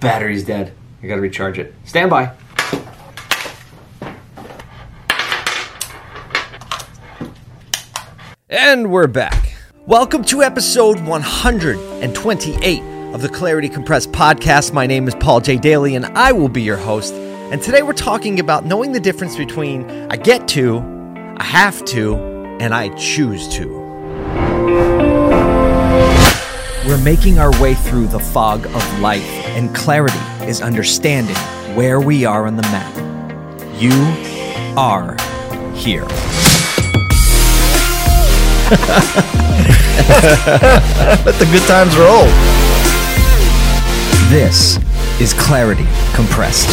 Battery's dead. I gotta recharge it. Stand by. And we're back. Welcome to episode 128 of the Clarity Compressed podcast. My name is Paul J. Daly, and I will be your host. And today we're talking about knowing the difference between I get to, I have to, and I choose to. We're making our way through the fog of life, and clarity is understanding where we are on the map. You are here. Let the good times roll. This is Clarity Compressed.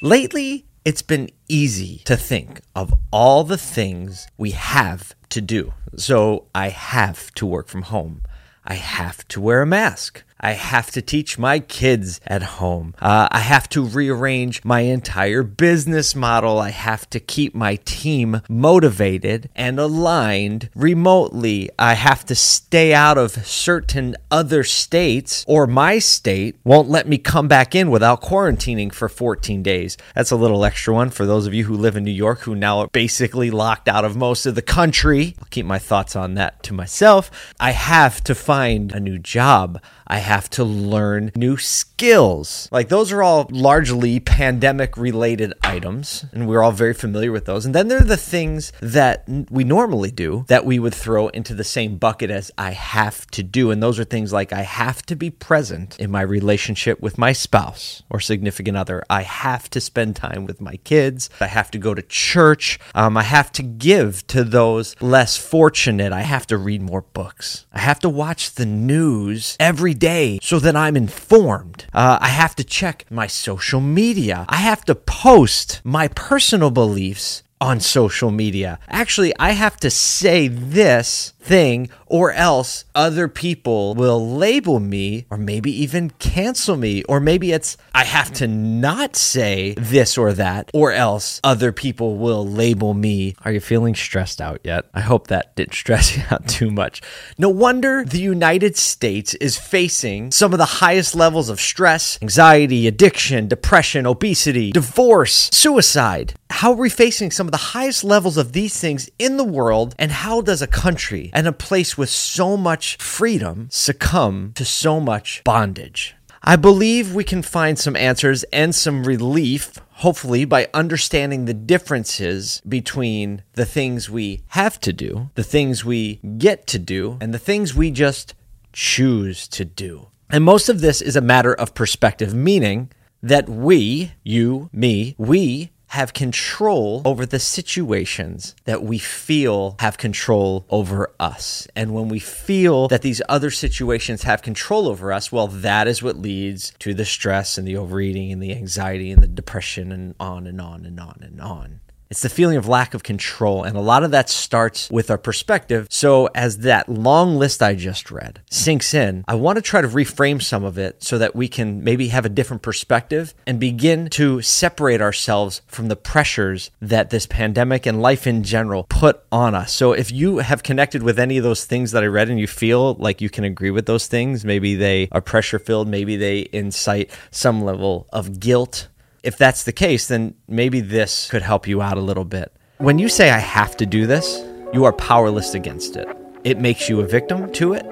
Lately, it's been easy to think of all the things we have to do. So I have to work from home. I have to wear a mask. I have to teach my kids at home. Uh, I have to rearrange my entire business model. I have to keep my team motivated and aligned remotely. I have to stay out of certain other states, or my state won't let me come back in without quarantining for 14 days. That's a little extra one for those of you who live in New York who now are basically locked out of most of the country. I'll keep my thoughts on that to myself. I have to find a new job. I have to learn new skills. Like those are all largely pandemic related items, and we're all very familiar with those. And then there are the things that we normally do that we would throw into the same bucket as I have to do. And those are things like I have to be present in my relationship with my spouse or significant other. I have to spend time with my kids. I have to go to church. Um, I have to give to those less fortunate. I have to read more books. I have to watch the news every day so that I'm informed. Uh, I have to check my social media. I have to post my personal beliefs on social media. Actually, I have to say this thing or else other people will label me or maybe even cancel me or maybe it's I have to not say this or that or else other people will label me. Are you feeling stressed out yet? I hope that didn't stress you out too much. No wonder the United States is facing some of the highest levels of stress, anxiety, addiction, depression, obesity, divorce, suicide. How are we facing some of the highest levels of these things in the world and how does a country and a place with so much freedom succumb to so much bondage. I believe we can find some answers and some relief, hopefully, by understanding the differences between the things we have to do, the things we get to do, and the things we just choose to do. And most of this is a matter of perspective, meaning that we, you, me, we have control over the situations that we feel have control over us. And when we feel that these other situations have control over us, well, that is what leads to the stress and the overeating and the anxiety and the depression and on and on and on and on. It's the feeling of lack of control. And a lot of that starts with our perspective. So, as that long list I just read sinks in, I want to try to reframe some of it so that we can maybe have a different perspective and begin to separate ourselves from the pressures that this pandemic and life in general put on us. So, if you have connected with any of those things that I read and you feel like you can agree with those things, maybe they are pressure filled, maybe they incite some level of guilt if that's the case, then maybe this could help you out a little bit. When you say, I have to do this, you are powerless against it. It makes you a victim to it.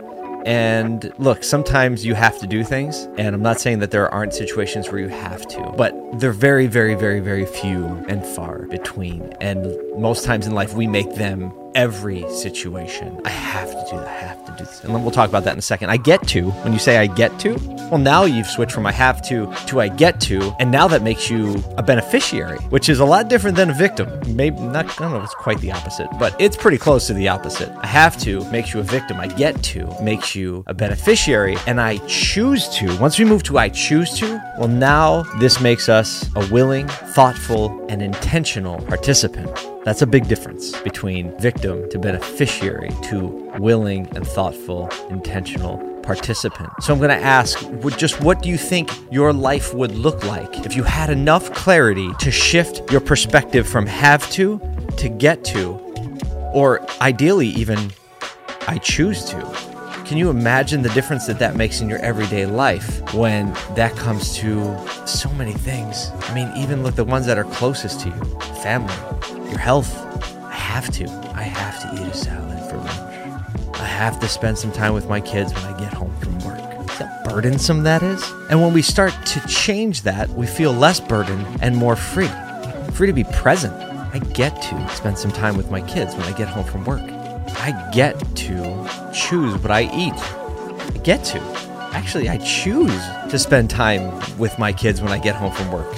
And look, sometimes you have to do things. And I'm not saying that there aren't situations where you have to, but they're very, very, very, very few and far between. And most times in life, we make them every situation. I have to do that. I have to do this. And we'll talk about that in a second. I get to, when you say I get to, well, now you've switched from I have to to I get to. And now that makes you a beneficiary, which is a lot different than a victim. Maybe not, I don't know if it's quite the opposite, but it's pretty close to the opposite. I have to makes you a victim. I get to makes you a beneficiary. And I choose to, once we move to I choose to, well, now this makes us a willing, thoughtful, and intentional participant. That's a big difference between victim to beneficiary to willing and thoughtful, intentional participant. So I'm going to ask just what do you think your life would look like if you had enough clarity to shift your perspective from have to to get to, or ideally, even I choose to? Can you imagine the difference that that makes in your everyday life when that comes to so many things? I mean, even look the ones that are closest to you family, your health. I have to. I have to eat a salad for lunch. I have to spend some time with my kids when I get home from work. How burdensome that is? And when we start to change that, we feel less burdened and more free. Free to be present. I get to spend some time with my kids when I get home from work. I get to choose what I eat. I get to. Actually, I choose to spend time with my kids when I get home from work.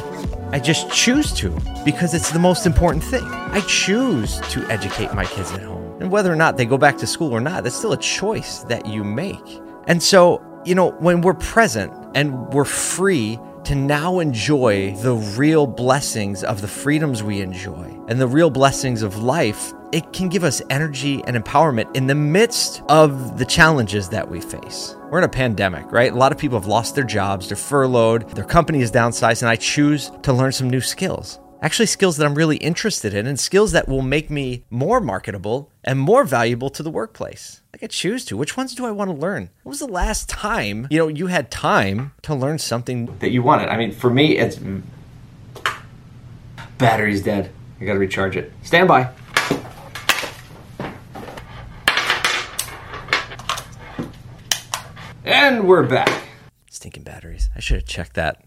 I just choose to because it's the most important thing. I choose to educate my kids at home. And whether or not they go back to school or not, that's still a choice that you make. And so, you know, when we're present and we're free to now enjoy the real blessings of the freedoms we enjoy and the real blessings of life, it can give us energy and empowerment in the midst of the challenges that we face. We're in a pandemic, right? A lot of people have lost their jobs, they're furloughed, their company is downsized, and I choose to learn some new skills. Actually, skills that I'm really interested in and skills that will make me more marketable and more valuable to the workplace. I can choose to. Which ones do I want to learn? What was the last time, you know, you had time to learn something that you wanted? I mean, for me, it's battery's dead. I got to recharge it. Stand by. And we're back. Stinking batteries. I should have checked that.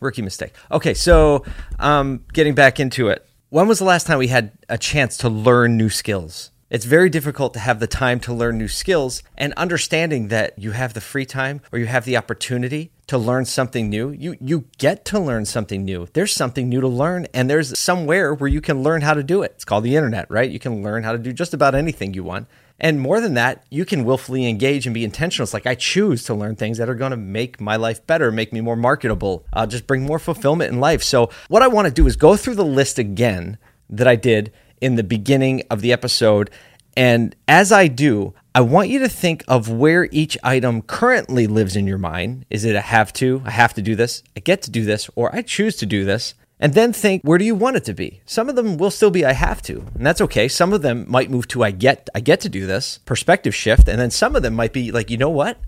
Rookie mistake. Okay, so um, getting back into it. When was the last time we had a chance to learn new skills? It's very difficult to have the time to learn new skills and understanding that you have the free time or you have the opportunity to learn something new. You you get to learn something new. There's something new to learn and there's somewhere where you can learn how to do it. It's called the internet, right? You can learn how to do just about anything you want. And more than that, you can willfully engage and be intentional. It's like I choose to learn things that are going to make my life better, make me more marketable, uh, just bring more fulfillment in life. So, what I want to do is go through the list again that I did in the beginning of the episode. And as I do, I want you to think of where each item currently lives in your mind. Is it a have to? I have to do this. I get to do this, or I choose to do this and then think where do you want it to be some of them will still be i have to and that's okay some of them might move to i get i get to do this perspective shift and then some of them might be like you know what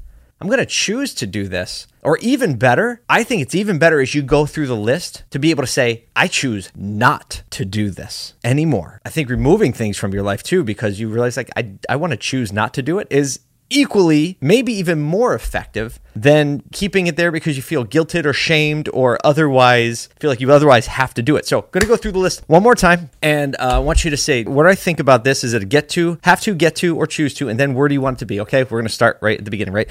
i'm going to choose to do this or even better i think it's even better as you go through the list to be able to say i choose not to do this anymore i think removing things from your life too because you realize like i, I want to choose not to do it is equally, maybe even more effective than keeping it there because you feel guilted or shamed or otherwise feel like you otherwise have to do it. So, I'm going to go through the list one more time, and uh, I want you to say what I think about this. Is it a get to, have to, get to, or choose to, and then where do you want it to be? Okay, we're going to start right at the beginning. Right,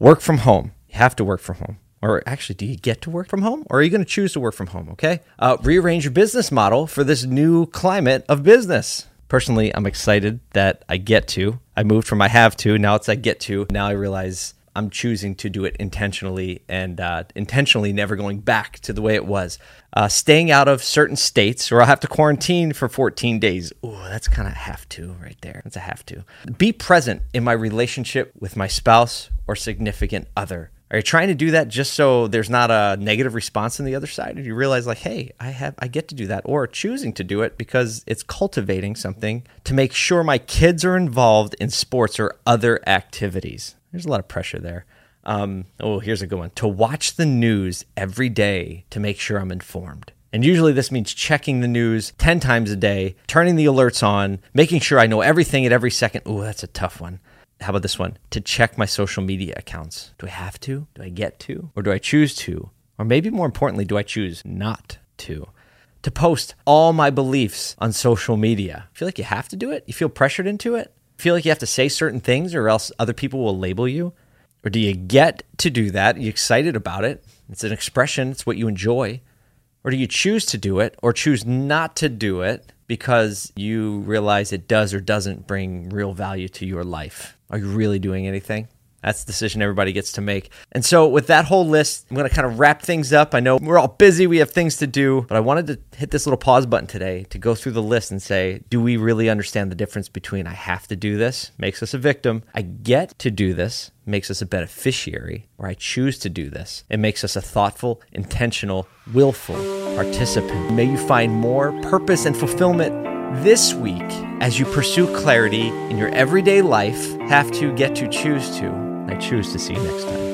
work from home. You have to work from home. Or actually, do you get to work from home? Or are you going to choose to work from home? Okay. Uh, rearrange your business model for this new climate of business personally, I'm excited that I get to. I moved from I have to, now it's I get to. Now I realize I'm choosing to do it intentionally and uh, intentionally never going back to the way it was. Uh, staying out of certain states, or I'll have to quarantine for 14 days. Ooh, that's kind of have to right there. That's a have to. Be present in my relationship with my spouse or significant other. Are you trying to do that just so there's not a negative response on the other side? Do you realize like, hey, I have I get to do that, or choosing to do it because it's cultivating something to make sure my kids are involved in sports or other activities. There's a lot of pressure there. Um, oh, here's a good one. To watch the news every day to make sure I'm informed. And usually this means checking the news 10 times a day, turning the alerts on, making sure I know everything at every second. Oh, that's a tough one how about this one? To check my social media accounts. Do I have to? Do I get to? Or do I choose to? Or maybe more importantly, do I choose not to? To post all my beliefs on social media. I Feel like you have to do it? You feel pressured into it? Feel like you have to say certain things or else other people will label you? Or do you get to do that? Are you excited about it? It's an expression, it's what you enjoy. Or do you choose to do it or choose not to do it because you realize it does or doesn't bring real value to your life? Are you really doing anything? That's the decision everybody gets to make. And so, with that whole list, I'm going to kind of wrap things up. I know we're all busy, we have things to do, but I wanted to hit this little pause button today to go through the list and say, do we really understand the difference between I have to do this, makes us a victim, I get to do this, makes us a beneficiary, or I choose to do this, it makes us a thoughtful, intentional, willful participant. May you find more purpose and fulfillment this week, as you pursue clarity in your everyday life, have to, get to, choose to, I choose to see you next time.